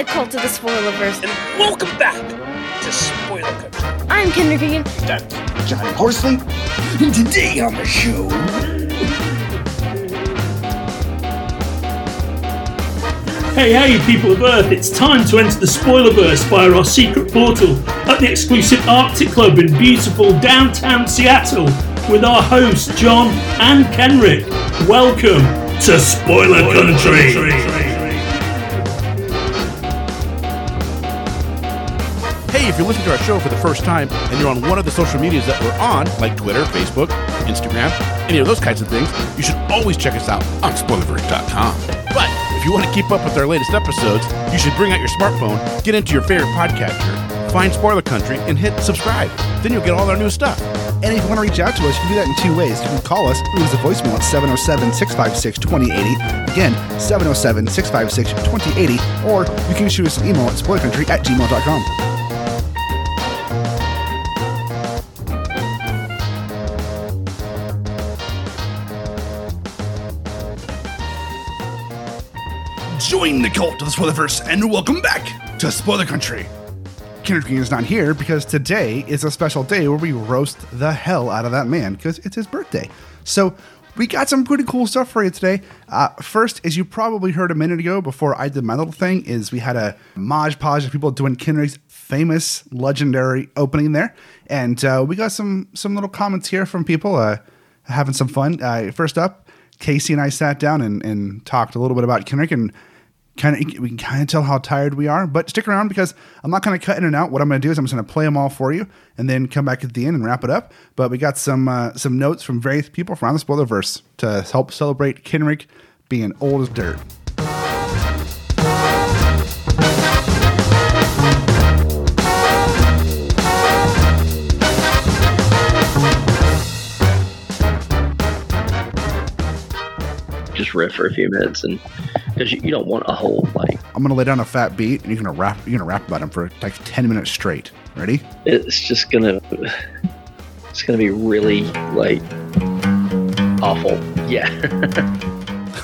the cult of the Spoilerverse. And welcome back to Spoiler Country. I'm Kenric Regan. That's Johnny Horsley. And today on the show, Hey, hey, people of Earth, it's time to enter the Spoilerverse via our secret portal at the exclusive Arctic Club in beautiful downtown Seattle with our hosts, John and Kenric. Welcome to Spoiler Country. Hey, you're listening to our show for the first time and you're on one of the social medias that we're on, like Twitter, Facebook, Instagram, any of those kinds of things, you should always check us out on spoilerverse.com. But if you want to keep up with our latest episodes, you should bring out your smartphone, get into your favorite podcatcher, find Spoiler Country, and hit subscribe. Then you'll get all our new stuff. and if you want to reach out to us, you can do that in two ways. You can call us, leave us a voicemail at 707 656 2080. Again, 707 656 2080. Or you can shoot us an email at spoilercountry at gmail.com. Join the cult of the Spoilerverse and welcome back to Spoiler Country. Kenric Regan is not here because today is a special day where we roast the hell out of that man because it's his birthday. So we got some pretty cool stuff for you today. Uh, first, as you probably heard a minute ago before I did my little thing, is we had a Maj Podge of people doing Kenric's famous, legendary opening there, and uh, we got some some little comments here from people uh, having some fun. Uh, first up, Casey and I sat down and, and talked a little bit about Kenric and kind of we can kind of tell how tired we are but stick around because i'm not going to cut in and out. What i'm going to do is i'm just going to play them all for you and then come back at the end and wrap it up. But we got some uh, some notes from various people from around the spoilerverse to help celebrate kenric being old as dirt. Just riff for a few minutes and because you, you don't want a whole like i'm to lay down a fat beat and you're to rap you're to rap about him for like 10 minutes straight. Ready? It's just gonna it's gonna be really like awful. Yeah.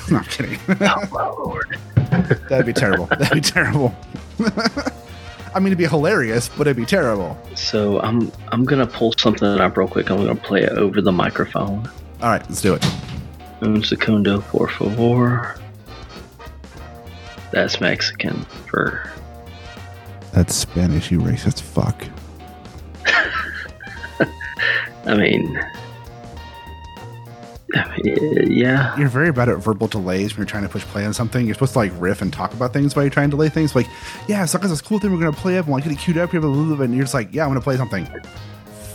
No i'm not kidding. Oh my lord. That'd be terrible. That'd be terrible. I mean it'd be hilarious but it'd be terrible. So i'm i'm gonna pull something up real quick. I'm gonna play it over the microphone. All right let's do it. Un segundo por favor that's mexican for That's Spanish, you racist fuck. i mean I mean, yeah You're very bad at verbal delays when you're trying to push play on something. You're supposed to like riff and talk about things while you're trying to delay things. Like, yeah, so this cool thing we're gonna play up and like get it queued up here, blah, blah, blah, and you're just like, yeah, I'm gonna play something.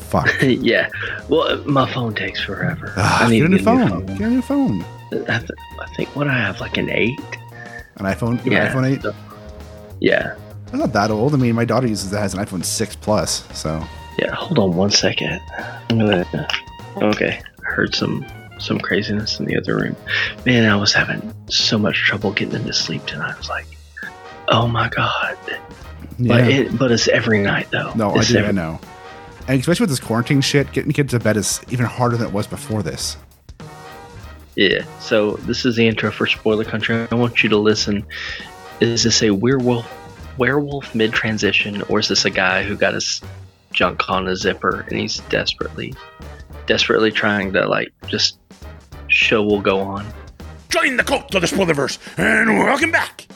Fuck. yeah well my phone takes forever Ah, get a new phone. Get a new phone. I, th- I think what I have like an eight. An iPhone. Yeah. an iPhone 8. so- yeah. It's not that old. I mean, my daughter uses that has an iPhone 6 Plus. So Yeah. Hold on one second. I'm gonna. Okay. I heard some some craziness in the other room. Man, I was having so much trouble getting into sleep tonight. I was like, oh my god. yeah. But it but it's every night though. no, I It's do. I know. And especially with this quarantine shit, getting kids to bed is even harder than it was before this. Yeah. So this is the intro for Spoiler Country. I want you to listen. Is this a werewolf werewolf mid transition, or is this a guy who got his junk on a zipper and he's desperately desperately trying to like just show will go on? Join the cult of the Spoilerverse, and welcome back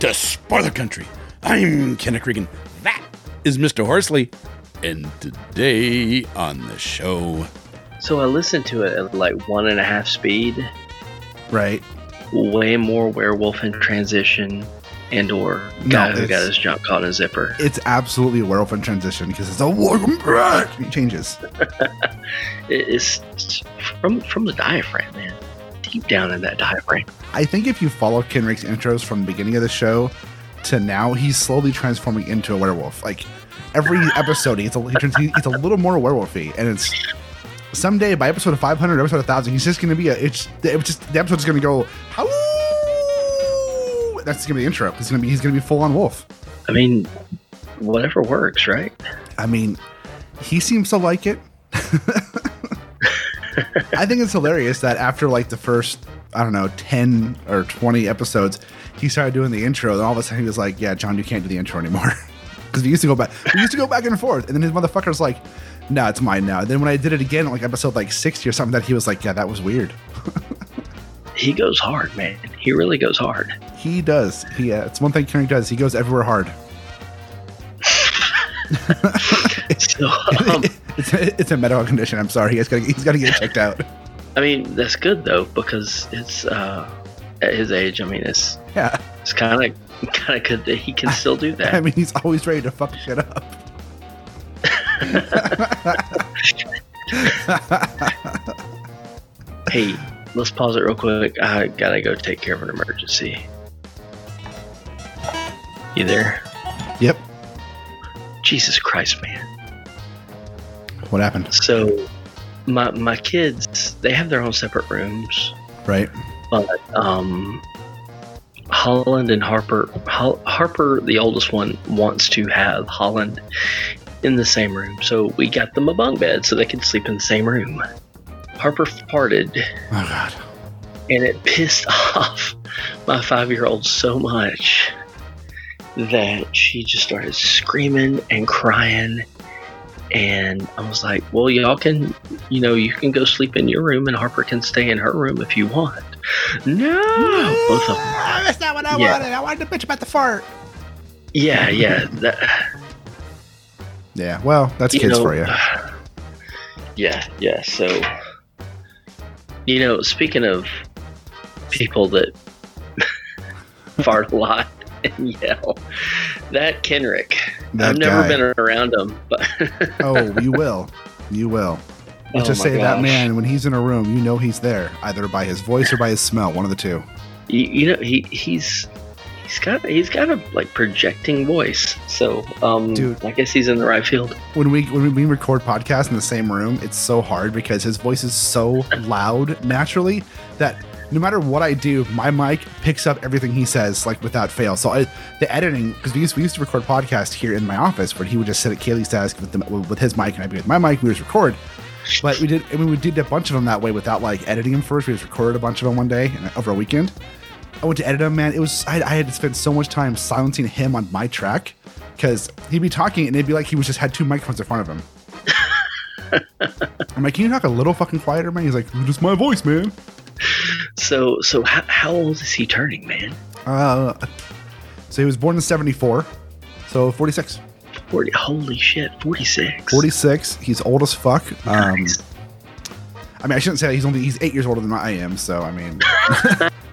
to Spoiler Country. I'm Kenric Regan. That is Mr. Horsley. And today on the show, So I listened to it at like one and a half speed, Right. way more werewolf in transition and or No, guy who got his junk caught in a zipper. It's absolutely a werewolf in transition because it's a welcome back. It changes. It's from from the diaphragm, man. Deep down in that diaphragm. I think if you follow Kenric's intros from the beginning of the show to now, he's slowly transforming into a werewolf. Like every episode, he's a, he turns- he's a little more werewolfy, and it's someday by episode 500, episode 1000, he's just going to be a. It's, it's just the episode's going to go. How? That's going to be the intro. He's going to be he's going to be full on wolf. I mean, whatever works, right? I mean, he seems to like it. I think it's hilarious that after like the first I don't know, 10 or 20 episodes, he started doing the intro. And all of a sudden he was like, yeah, John, you can't do the intro anymore. Because we used to go back, we used to go back and forth. And then his motherfucker's like, no, it's mine now. And then when I did it again, like episode like 60 or something, that he was like, yeah, that was weird. He goes hard, man. He really goes hard. He does. He, uh, it's one thing Kenric does. He goes everywhere hard. So, um, it's, it's a medical condition. I'm sorry. He's got to he's got to get checked out. I mean, that's good though because it's uh, at his age. I mean, it's Yeah. it's kind of kind of good that he can still do that. I mean, he's always ready to fuck shit up. hey, let's pause it real quick. I gotta go take care of an emergency. You there? Yep. Jesus Christ, man. What happened? So, my my kids they have their own separate rooms, Right. but um, Holland and Harper, Hol- Harper, the oldest one, wants to have Holland in the same room. So we got them a bunk bed so they can sleep in the same room. Harper farted, Oh God. and it pissed off my five year old so much that she just started screaming and crying. And I was like, well, y'all can, you know, you can go sleep in your room and Harper can stay in her room if you want. No! Both of them. Ah, that's not what I Yeah. wanted. I wanted to bitch about the fart. Yeah, yeah. That, Yeah. Well, that's you kids know, for you. Yeah, yeah. So, you know, speaking of people that fart a lot and yell, that Kenric. That I've never guy. been around him, but oh, you will. You will. Let's Oh just say that man, when he's in a room, you know he's there, either by his voice or by his smell, one of the two. you, you know he he's he's got he's got a like projecting voice. So, um, Dude. I guess he's in the right field. When we when we record podcasts in the same room, it's so hard because his voice is so loud naturally that no matter what I do, my mic picks up everything he says like without fail. So I, the editing because we used we used to record podcasts here in my office where he would just sit at Kaylee's desk with the, with his mic and I'd be with my mic. We just record. But we did, I mean, we did a bunch of them that way without like editing them first. We just recorded a bunch of them one day and over a weekend. I went to edit them, man. It was I, I had to spend so much time silencing him on my track because he'd be talking and it'd be like he was just had two microphones in front of him. I'm like, can you talk a little fucking quieter, man? He's like, just my voice, man. So, so how, how old is he turning, man? Uh, so he was born in '74, so 46. 40, holy shit, 46. 46. He's old as fuck. Um. I mean, I shouldn't say that. he's only he's eight years older than I am. So I mean,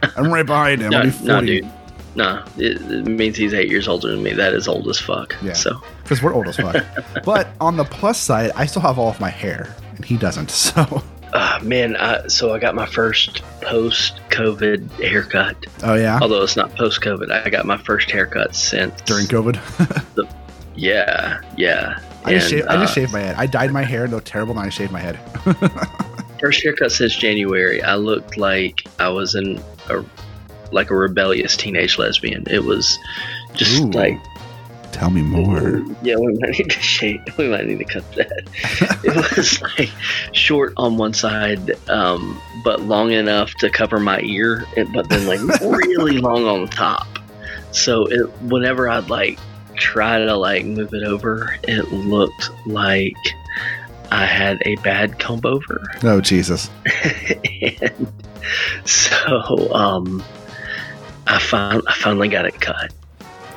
I'm right behind him. No, be 40. no, dude. No, it, it means he's eight years older than me. That is old as fuck. Yeah. So, because we're old as fuck. but on the plus side, I still have all of my hair, and he doesn't. So, uh, man, I, so I got my first post-COVID haircut. oh yeah, Although it's not post-COVID, I got my first haircut since during COVID, Yeah, yeah. I just And, shaved. I just uh, shaved my head. I dyed my hair, no terrible, and I shaved my head. First haircut since January. I looked like I was in a like a rebellious teenage lesbian. It was just Ooh. like Tell me more. Yeah, we might need to shave. We might need to cut that. it was like short on one side, um, but long enough to cover my ear, but then like really long on the top. So it, whenever I'd like try to like move it over, it looked like I had a bad comb over, Oh Jesus. and so um, I found I finally got it cut,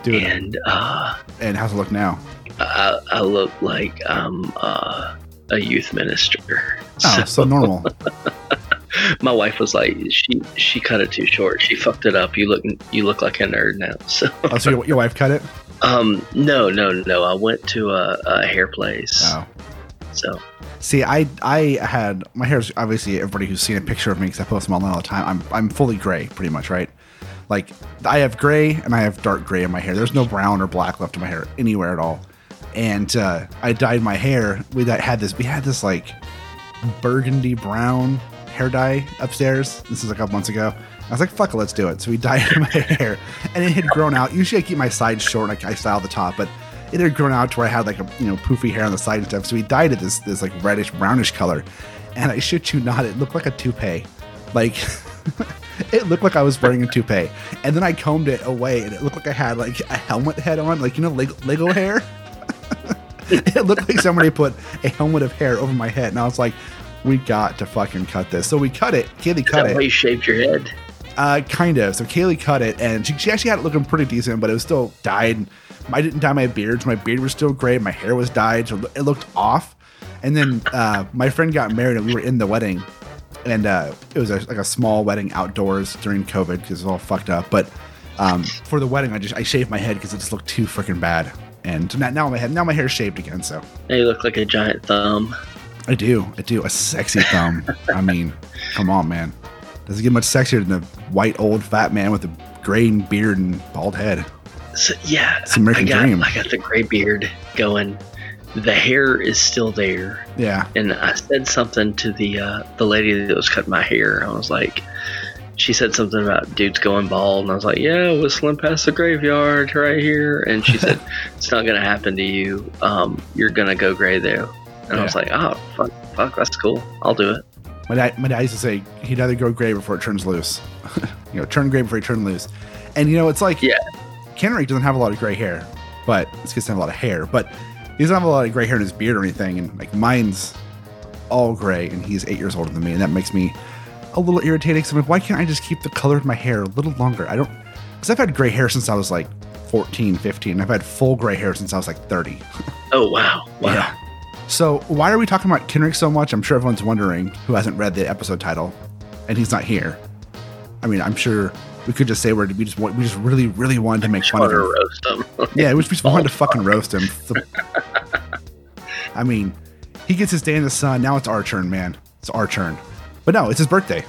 Dude, and uh, and how's it look now? I, I look like I'm uh, a youth minister. Oh, so normal. my wife was like, she she cut it too short. She fucked it up. You look you look like a nerd now. So Oh, so your, your wife cut it? Um no no no. I went to a, a hair place. Oh. So See, I I had my hair's obviously everybody who's seen a picture of me because I post them online all the time. I'm I'm fully gray, pretty much, right? Like I have gray and I have dark gray in my hair. There's no brown or black left in my hair anywhere at all. And uh, I dyed my hair. We that had this. We had this like burgundy brown hair dye upstairs. This is a couple months ago. I was like, "Fuck it, let's do it." So we dyed my hair, and it had grown out. Usually, I keep my sides short, like I style the top, but it had grown out to where I had like a you know poofy hair on the side and stuff. So we dyed it this this like reddish brownish color, and I shit you not, it looked like a toupee. Like it looked like I was wearing a toupee, and then I combed it away, and it looked like I had like a helmet head on, like you know Lego, Lego hair. it looked like somebody put a helmet of hair over my head, and I was like, "We got to fucking cut this." So we cut it. Is cut it. you shaved your head? Uh, kind of. So Kaylee cut it, and she, she actually had it looking pretty decent, but it was still dyed. I didn't dye my beard, so my beard was still gray. My hair was dyed, so it looked off. And then uh, my friend got married, and we were in the wedding, and uh, it was a, like a small wedding outdoors during COVID because it was all fucked up. But um, for the wedding, I just I shaved my head because it just looked too freaking bad. And now, now my head, now my hair's shaved again. So Now you look like a giant thumb. I do, I do a sexy thumb. I mean, come on, man. Doesn't get much sexier than a white old fat man with a gray beard and bald head. So, yeah, It's American I got, Dream. I got the gray beard going. The hair is still there, Yeah, and I said something to the uh, the lady that was cutting my hair. I was like, she said something about dudes going bald, and I was like, yeah, whistling past the graveyard right here. And she said, it's not gonna happen to you. Um, you're gonna go gray though. And I was like, oh fuck, fuck, that's cool. I'll do it. My dad, my dad used to say he'd either go gray before it turns loose. you know, turn gray before it turn loose. And you know, it's like Yeah. Kenrick doesn't have a lot of gray hair, but it's because he doesn't have a lot of hair. But he doesn't have a lot of gray hair in his beard or anything. And like mine's all gray, and he's eight years older than me, and that makes me a little irritated. Because I'm like, why can't I just keep the color of my hair a little longer? I don't, because I've had gray hair since I was like 14, 15. I've had full gray hair since I was like 30. Oh wow, wow. Yeah. So why are we talking about Kenric so much? I'm sure everyone's wondering who hasn't read the episode title, and he's not here. I mean, I'm sure we could just say we're we just want, we just really really wanted to make fun of him. roast them. Yeah, we just wanted to fucking roast him. I mean, he gets his day in the sun. Now it's our turn, man. It's our turn. But no, it's his birthday.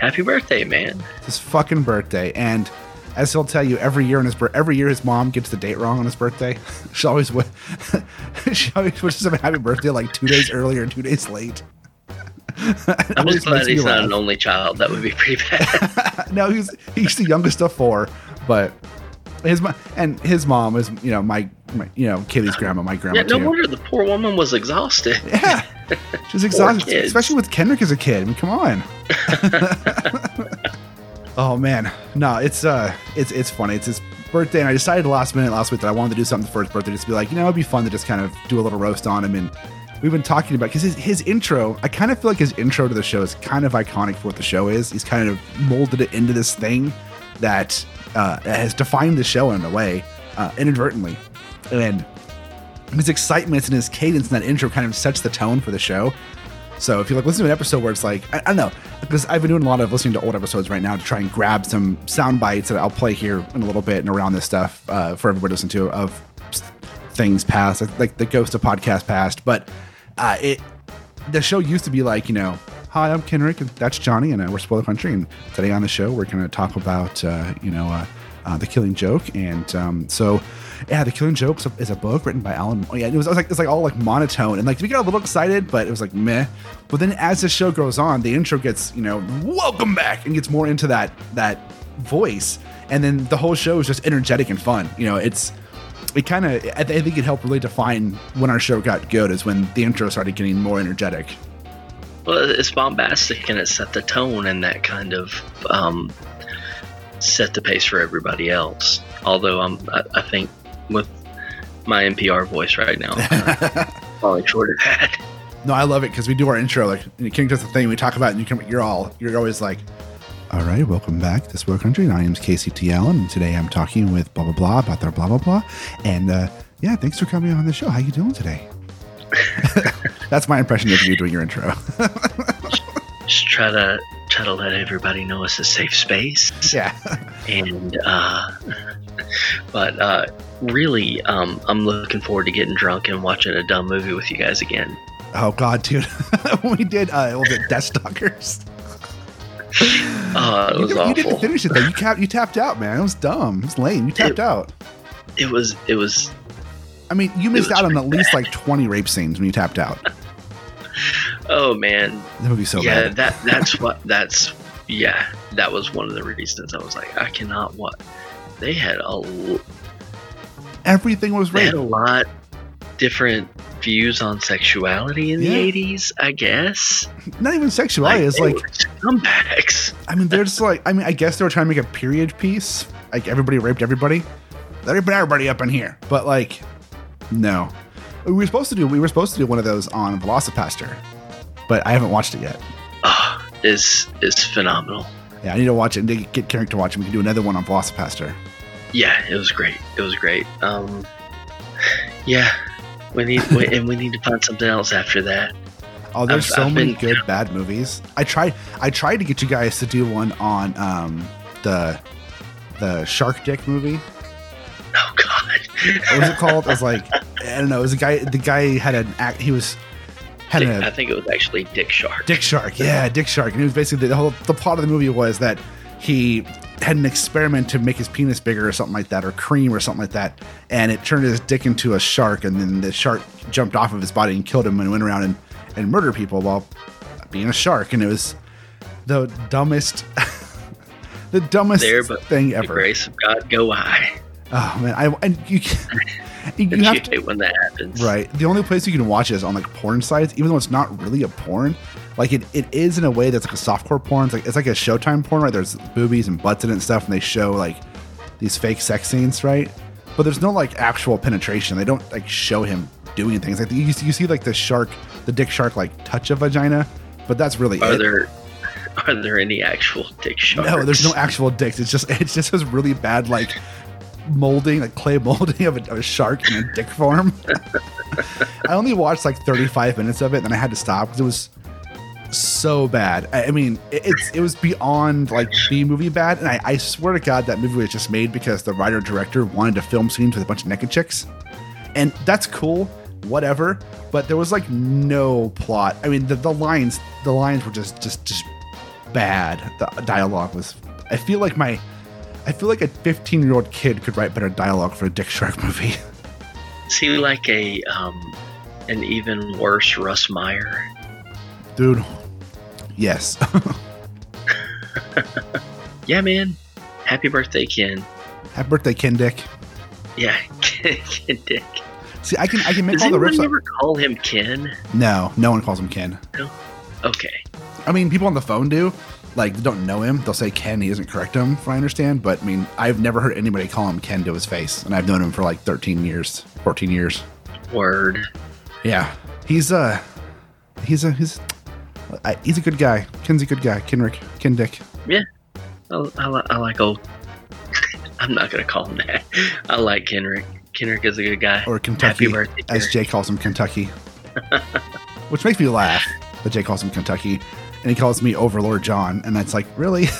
Happy birthday, man. It's his fucking birthday, and as he'll tell you, every year on his bir- every year his mom gets the date wrong on his birthday. she always wi- she always wishes him a happy birthday like two days earlier or two days late. I'm just glad he's not laugh. an only child. That would be pretty bad. no, he's he's the youngest of four, but his mo- and his mom is you know my, my you know Kaylee's grandma, my grandma yeah, no too. wonder the poor woman was exhausted. Yeah, she's exhausted, especially with Kenric as a kid. I mean, come on. Oh man, no, it's uh, it's it's funny. It's his birthday, and I decided last minute last week that I wanted to do something for his birthday, just be like, you know, it'd be fun to just kind of do a little roast on him. And we've been talking about because his, his intro, I kind of feel like his intro to the show is kind of iconic for what the show is. He's kind of molded it into this thing that uh, has defined the show in a way, uh, inadvertently, and his excitement and his cadence in that intro kind of sets the tone for the show. So if you like listen to an episode where it's like I, I don't know because I've been doing a lot of listening to old episodes right now to try and grab some sound bites that I'll play here in a little bit and around this stuff uh, for everybody to listen to of things past like, the Ghost of Podcast past. But uh, it the show used to be like you know hi I'm Kenric and that's Johnny and uh, we're Spoiler Country and today on the show we're going to talk about uh, you know uh, uh, the Killing Joke and um, so yeah the Killing Joke is a, book written by Alan oh, yeah it was, it was like it's like all like monotone and like we got a little excited but it was like meh. But then as the show goes on the intro gets you know welcome back and gets more into that that voice and then the whole show is just energetic and fun you know it's it kind of I, th- I think it helped really define when our show got good is when the intro started getting more energetic. Well, it's bombastic and it set the tone and that kind of um, set the pace for everybody else. Although I'm, I, I think with my NPR voice right now, I'm falling short of that. No, I love it because we do our intro like King does the thing we talk about, and you can you're all you're always like, all right, welcome back to Spoil Country. My name's Casey T. Allen, and today I'm talking with blah blah blah about their blah blah blah, and uh, yeah, thanks for coming on the show. How you doing today? That's my impression of you doing your intro. Just try to try to let everybody know it's a safe space. yeah, and uh, but uh, really, um, I'm looking forward to getting drunk and watching a dumb movie with you guys again. oh god, dude, we did uh, was it Death Stalkers? Oh, it You, was didn't- you didn't finish it though. You tapped you tapped out, man. It was dumb. It was lame. You tapped It- out. It was it was I mean, you missed out on at least like 20 rape scenes when you tapped out. oh man, That would be so bad. yeah, bad. that that's what that's yeah, that was one of the reasons I was like, I cannot what they had a l- Everything was had a lot different views on sexuality in Yeah. the 80s, I guess. Not even sexuality. it's like, scumbags. I mean, they're just like, I mean, I guess they were trying to make a period piece. Like everybody raped everybody. Let everybody, everybody up in here. But like, no. We were supposed to do. We were supposed to do one of those on Velocipastor, but I haven't watched it yet. Oh, is is phenomenal. Yeah, I need to watch it and get Carrick to watch it. We can do another one on Velocipastor. Yeah, it was great. It was great. Um, yeah, we need we, and we need to find something else after that. Oh, there's I've- so I've many been- good bad movies. I tried. I tried to get you guys to do one on um the the Shark Dick movie. Oh God. What was it called? It was like I don't know. It was a guy. The guy had an act. He was had Dick- a I think it was actually Dick Shark. Dick Shark, yeah, Dick Shark, and it was basically the whole the plot of the movie was that he had an experiment to make his penis bigger or something like that, or cream or something like that, and it turned his dick into a shark, and then the shark jumped off of his body and killed him, and went around and and murdered people while being a shark, and it was the dumbest, the dumbest There, but thing The ever. grace of God go I. Oh man, I and you you, have to when that happens. Right. The only place you can watch it is on like porn sites, even though it's not really a porn. Like it, it is in a way that's like a softcore porn. It's like it's like a Showtime porn, right? There's boobies and butts in it and stuff, and they show like these fake sex scenes, right? But there's no like actual penetration. They don't like show him doing things. Like you, you see like the shark, the dick shark, like touch a vagina, but that's really Are it. there are there any actual Dick Sharks? no, there's no actual dicks. It's just it's just this really bad like molding, like clay molding of a, of a shark in a dick form. I only watched like 35 minutes of it, and then I had to stop because it was so bad. I, I mean, it, it's it was beyond like B movie bad, and I, I swear to God that movie was just made because the writer director wanted to film scenes with a bunch of naked chicks, and that's cool, whatever. But there was like no plot. I mean, the, the lines the lines were just just just bad. The dialogue was. I feel like my. I feel like a 15 year old kid could write better dialogue for a Dick Shark movie. See, like a um an even worse Russ Meyer. Dude. Yes. Yeah, man. Happy birthday, Ken. Happy birthday, Ken Dick. Yeah, Ken Dick. See, I can I can make Does all the anyone ever call him Ken? No, no one calls him Ken. Okay. I mean, people on the phone do. Like, don't know him. They'll say Ken. He doesn't correct him, if I understand. But I mean, I've never heard anybody call him Ken to his face, and I've known him for like 13 years, 14 years. Word. Yeah, he's a, he's a he's I, he's a good guy. Ken's a good guy. Kenric, Ken Dick. I, I, I like old. I'm not gonna call him that. I like Kenric. Kenric is a good guy. or Kentucky, Happy birthday, as. Jay calls him Kentucky, which makes me laugh that Jay calls him Kentucky, and he calls me Overlord John, and that's like really.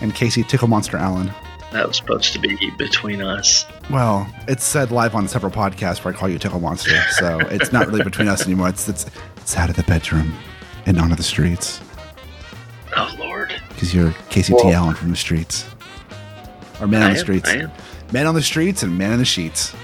and Casey Tickle Monster Allen. That was supposed to be between us. Well, it's said live on several podcasts where I call you Tickle Monster, so it's not really between us anymore. It's it's it's out of the bedroom and onto the streets Oh Lord. because you're Casey T. Allen from the streets, or man I on the am, streets. Man on the streets and man in the sheets.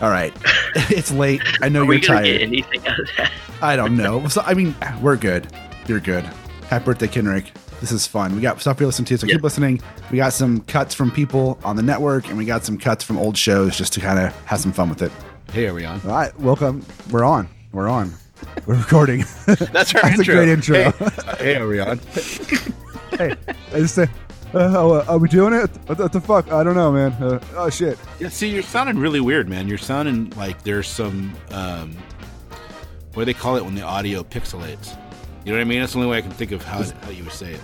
All right, it's late. I know Are you're we gonna tired. get anything out of that? I don't know. So, I mean, we're good. You're good. Happy birthday, Kenric. This is fun. We got stuff we listen to, so Yeah. keep listening. We got some cuts from people on the network, and we got some cuts from old shows just to kind of have some fun with it. Hey, are we on? All right, welcome. We're on. We're on. We're recording. That's our That's a great intro. Hey, hey, are we on? hey, I just say, uh, uh, are we doing it? What the, what the fuck? I don't know, man. Uh, oh shit. Yeah, see, you're sounding really weird, man. You're sounding like there's some, um, what do they call it when the audio pixelates? You know what I mean? That's the only way I can think of how, how you would say it.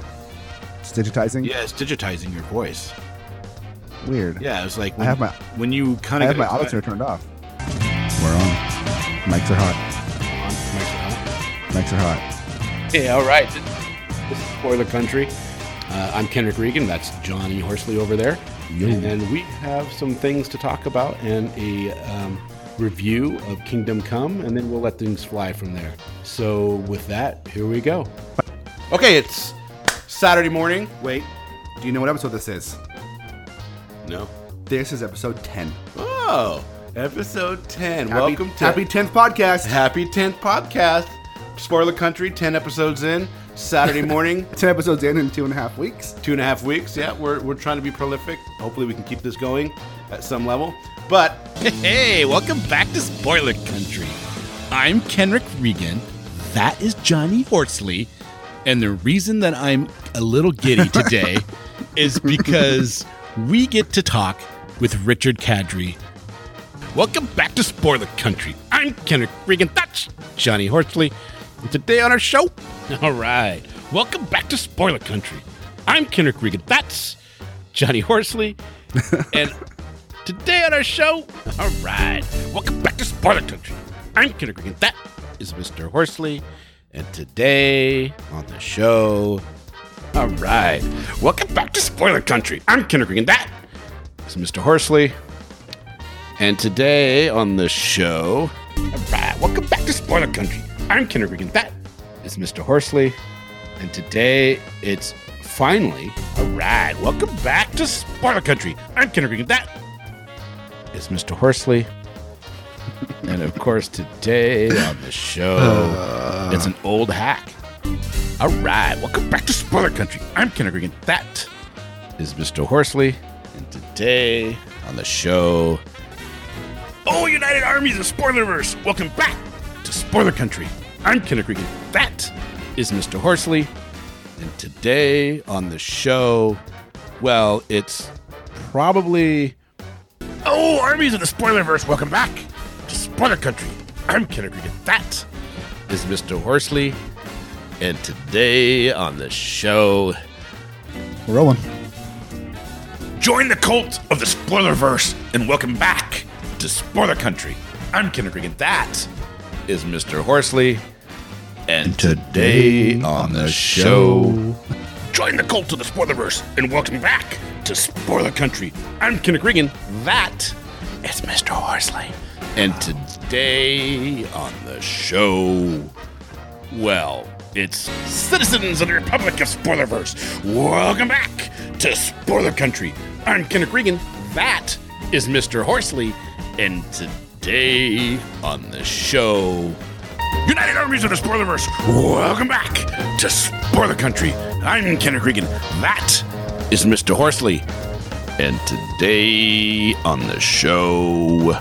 It's digitizing. Yeah, it's digitizing your voice. Weird. Yeah, it's like I when, have my when you kind I of have my auto tuner turned off. We're on. Mics are hot. Mics are hot. Yeah. all right. This is Spoiler Country. Uh, I'm Kenric Regan. That's Johnny Horsley over there. Yo. And we have some things to talk about and a um, review of Kingdom Come, and then we'll let things fly from there. So, with that, here we go. Okay, it's Saturday morning. Wait. Do you know what episode this is? No. This is episode 10. Oh, episode 10. Happy- Welcome to Happy 10th podcast. Happy 10th podcast. Spoiler Country, 10 episodes in. Saturday morning, 10 episodes in in two and a half weeks. two and a half weeks. Yeah, we're, we're trying to be prolific. Hopefully, we can keep this going at some level. But Hey, welcome back to Spoiler Country. I'm Kenric Regan. That is Johnny Horsley. And the reason that I'm a little giddy today is because we get to talk with Richard Kadrey. Welcome back to Spoiler Country. I'm Kenric Regan. That's Johnny Horsley. And today on our show, all right, welcome back to Spoiler Country. I'm Kenric Regan. That's Johnny Horsley. and Today on our show, all right, welcome back to Spoiler Country. I'm Kenric Regan. That is Mr. Horsley. And today on the show, all right, welcome back to Spoiler Country. I'm Kenric Regan. That is Mr. Horsley. And today on the show, all right, welcome back to Spoiler Country. I'm Kenric Regan. That is Mr. Horsley. And today it's finally, a ride. welcome back to Spoiler Country. I'm Kenric Regan. That is Mr. Horsley. and of course, today on the show, it's an old hack. All right, welcome back to Spoiler Country. I'm Ken Regan. That is Mr. Horsley. And today on the show, Oh, United Armies of Spoilerverse. Welcome back to Spoiler Country. I'm Ken Regan. That is Mr. Horsley. And today on the show, well, it's probably Oh, armies of the Spoilerverse, welcome back to Spoiler Country. I'm Kenric Regan. That is Mr. Horsley. And today on the show, We're rolling. join the cult of the Spoilerverse and welcome back to Spoiler Country. I'm Kenneth Regan. That is Mr. Horsley. And today on the show, join the cult of the Spoilerverse and welcome back to Spoiler Country. I'm Kenric Regan. That is Mr. Horsley. And today on the show, well, it's citizens of the Republic of Spoilerverse. Welcome back to Spoiler Country. I'm Kenric Regan. That is Mr. Horsley. And today on the show, United Armies of the Spoilerverse, welcome back to Spoiler Country. I'm Kenric Regan. That is Mr. Horsley. And today on the show,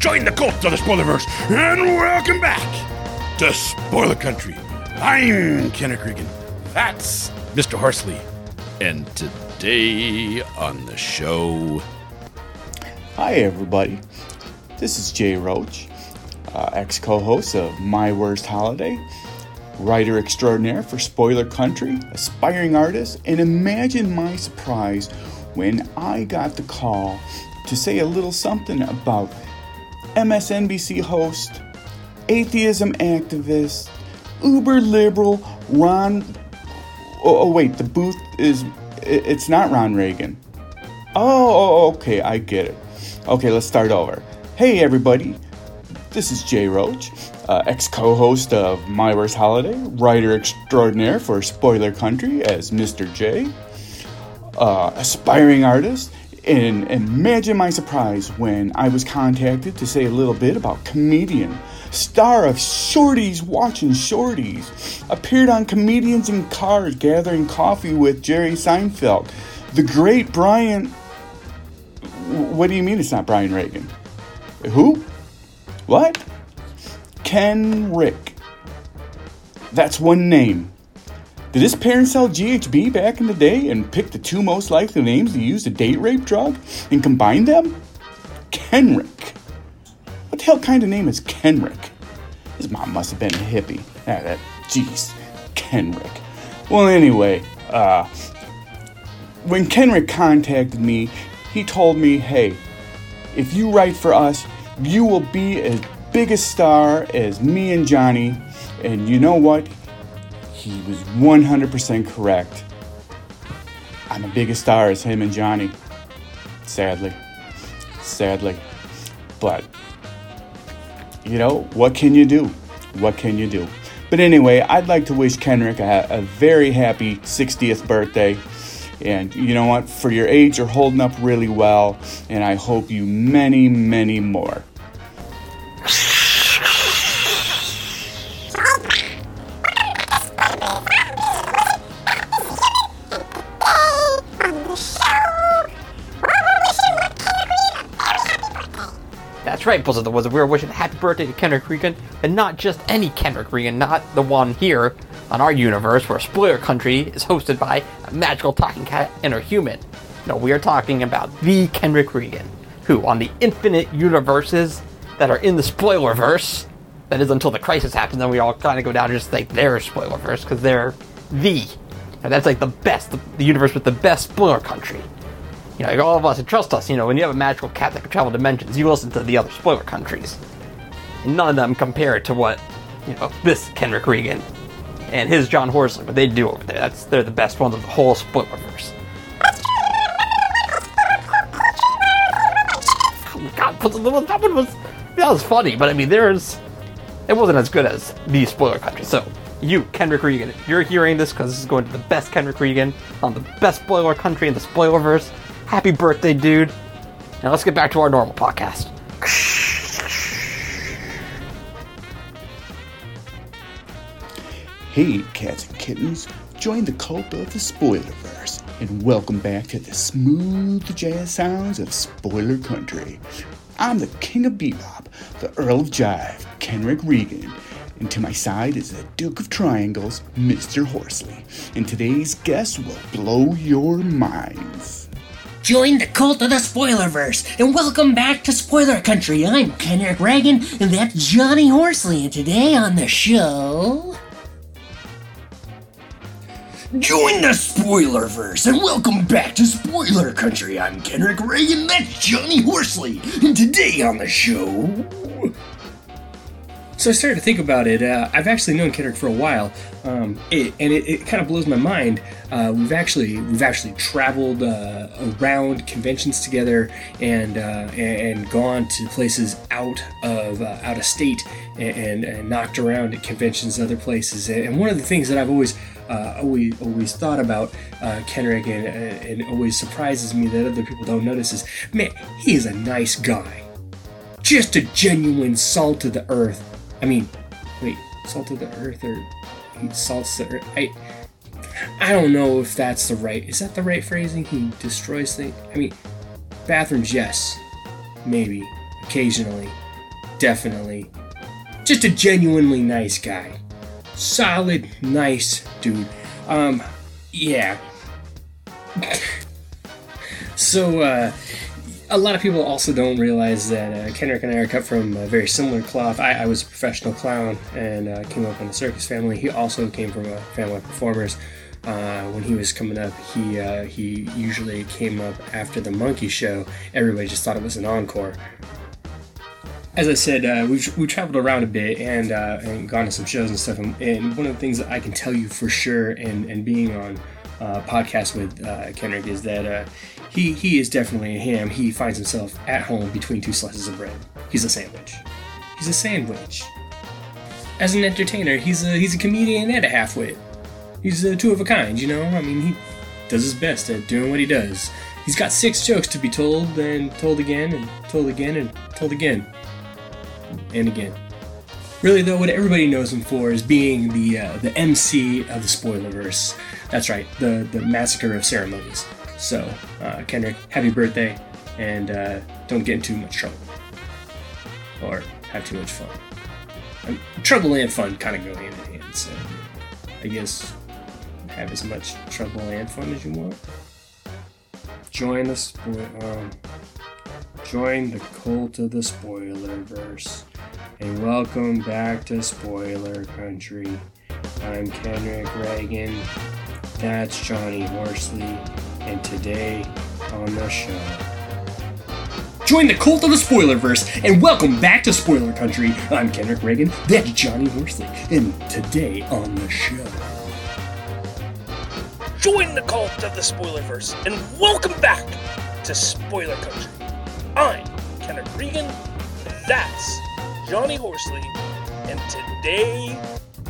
join the cult of the Spoilerverse and welcome back to Spoiler Country. I'm Kenric Regan. That's Mr. Horsley. And today on the show, Hi, everybody. This is Jay Roach, uh, ex co host of My Worst Holiday, writer extraordinaire for Spoiler Country, aspiring artist, and imagine my surprise when I got the call to say a little something about MSNBC host, atheism activist, uber liberal Ron. Oh, oh, wait, the booth is. It's not Ron Reagan. Oh, oh, okay, I get it. Okay, let's start over. Hey, everybody. This is Jay Roach, uh, ex co host of My Worst Holiday, writer extraordinaire for Spoiler Country as Mr. J, uh, aspiring artist. And imagine my surprise when I was contacted to say a little bit about comedian, star of Shorties Watching Shorties, appeared on Comedians in Cars Gathering Coffee with Jerry Seinfeld, the great Brian. What do you mean it's not Brian Regan? Who? What? Ken Rick. That's one name. Did his parents sell GHB back in the day and pick the two most likely names to use to date rape drug and combine them? Kenric. What the hell kind of name is Kenric? His mom must have been a hippie. Ah, that, jeez, Kenric. Well, anyway, uh, when Kenric contacted me, he told me, hey, if you write for us, you will be as big a star as me and Johnny. And you know what? He was 100% correct. I'm a big a star as him and Johnny. Sadly. Sadly. But, you know, what can you do? What can you do? But anyway, I'd like to wish Kenric a, a very happy 60th birthday. And you know what? For your age, you're holding up really well, and I hope you many, many more. That's right, Blizzard the Wizard. We are wishing happy birthday to Kendrick Regan, and not just any Kendrick Regan, not the one here, on our universe where Spoiler Country is hosted by a magical talking cat and a human. No, we are talking about the Kendrick Regan, who, on the infinite universes that are in the Spoilerverse, that is until the crisis happens, then we all kind of go down and just think they're Spoilerverse because they're the. And that's like the best, the, universe with the best spoiler country. You know, like all of us, and trust us, you know, when you have a magical cat that can travel dimensions, you listen to the other spoiler countries. None of them compare to what, you know, this Kendrick Regan and his John Horsley, what they do over there. That's they're the best ones of the whole spoilerverse. God, the that one was that was funny, but I mean, there's it wasn't as good as the spoiler country. So you, Kendrick Regan, you're hearing this because this is going to the best Kendrick Regan on the best spoiler country in the spoilerverse. Happy birthday, dude! Now let's get back to our normal podcast. Hey, cats and kittens, join the cult of the Spoilerverse and welcome back to the smooth jazz sounds of Spoiler Country. I'm the King of Bebop, the Earl of Jive, Kenric Regan, and to my side is the Duke of Triangles, Mr. Horsley. And today's guest will blow your minds. Join the cult of the Spoilerverse and welcome back to Spoiler Country. I'm Kenric Regan and that's Johnny Horsley. And today on the show. Join the Spoilerverse and welcome back to Spoiler Country. I'm Kenric Regan, that's Johnny Horsley. And today on the show. So I started to think about it. Uh, I've actually known Kendrick for a while, um, it, and it, it kind of blows my mind. Uh, we've actually we've actually traveled uh, around conventions together and uh, and gone to places out of uh, out of state and, and, and knocked around at conventions other places. And one of the things that I've always uh, always always thought about uh, Kendrick and, and always surprises me that other people don't notice is man, he is a nice guy, just a genuine salt of the earth. I mean, wait, salt of the earth or he salts the earth? I I don't know if that's the right. Is that the right phrasing? He destroys things. I mean, bathrooms, yes, maybe, occasionally, definitely. Just a genuinely nice guy, solid, nice dude. Um, yeah. so, uh, a lot of people also don't realize that uh, Kendrick and I are cut from a very similar cloth. I, I was a professional clown and uh, came up in a circus family. He also came from a family of performers. Uh, when he was coming up, he uh, he usually came up after the monkey show. Everybody just thought it was an encore. As I said, uh, we've, we traveled around a bit and, uh, and gone to some shows and stuff. And, and one of the things that I can tell you for sure, and, and being on uh, podcast with uh, Kendrick, is that uh, he he is definitely a ham. He finds himself at home between two slices of bread. He's a sandwich. He's a sandwich. As an entertainer, he's a he's a comedian and a halfwit. He's a two of a kind. You know, I mean, he does his best at doing what he does. He's got six jokes to be told and told again and told again and told again and again. Really, though, what everybody knows him for is being the uh, the MC of the Spoilerverse. That's right, the the massacre of ceremonies. So, uh, Kendrick, happy birthday, and uh, don't get in too much trouble or have too much fun. Um, trouble and fun kind of go hand in hand. So, I guess have as much trouble and fun as you want. Join spoil. Um, join the cult of the Spoilerverse, and welcome back to Spoiler Country. I'm Kenric Regan. That's Johnny Horsley, and today on the show. Join the cult of the Spoilerverse and welcome back to Spoiler Country. I'm Kenric Regan, that's Johnny Horsley, and today on the show. Join the cult of the Spoilerverse and welcome back to Spoiler Country. I'm Kenric Regan, that's Johnny Horsley, and today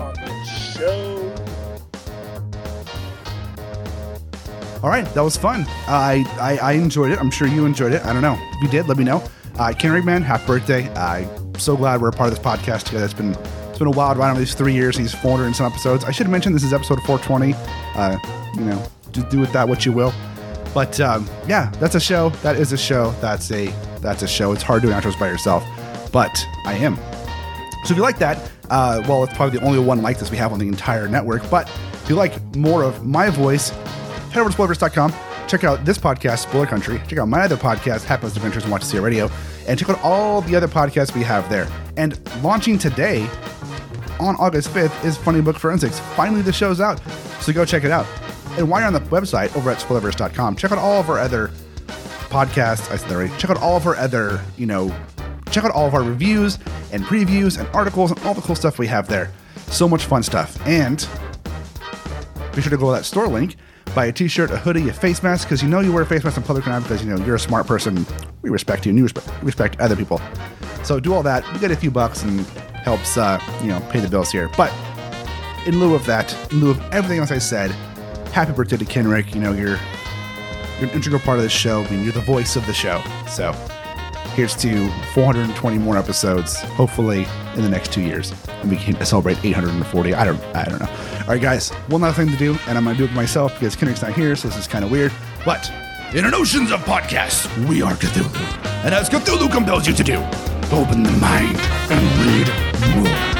on the show. All right, that was fun. I, I I enjoyed it. I'm sure you enjoyed it. I don't know. If you did, let me know. Uh, Kenric man, happy birthday! I'm so glad we're a part of this podcast together. It's been it's been a wild ride over these three years. These 400 and some episodes. I should have mentioned this is episode 420. Uh, you know, just do with that what you will. But um, yeah, that's a show. That is a show. That's a that's a show. It's hard doing outros by yourself. but I am. So if you like that, uh, well, it's probably the only one like this we have on the entire network. But if you like more of my voice, head over to spoilers.com. Check out this podcast, Spoiler Country. Check out my other podcast, Happiness Adventures and Watch the Radio. And check out all the other podcasts we have there. And launching today on August 5th is Funny Book Forensics. Finally, the show's out. So go check it out. And while you're on the website over at spoilerverse.com, check out all of our other podcasts. I said that already. Check out all of our other, you know, check out all of our reviews and previews and articles and all the cool stuff we have there. So much fun stuff. And be sure to go to that store link, buy a t-shirt, a hoodie, a face mask, because you know you wear a face mask in public now because you know you're a smart person. We respect you and you respect, respect other people. So do all that. You get a few bucks and helps uh, you know pay the bills here. But in lieu of that, in lieu of everything else I said, happy birthday to Kenric. You know you're you're an integral part of the show. I mean, you're the voice of the show. So here's to 420 more episodes, hopefully in the next two years, and we can celebrate 840. I don't, I don't know. All right, guys, one last thing to do, and I'm gonna do it myself because Kenric's not here, so this is kind of weird. But In an oceans of podcasts, we are Cthulhu. And as Cthulhu compels you to do, open the mind and read more.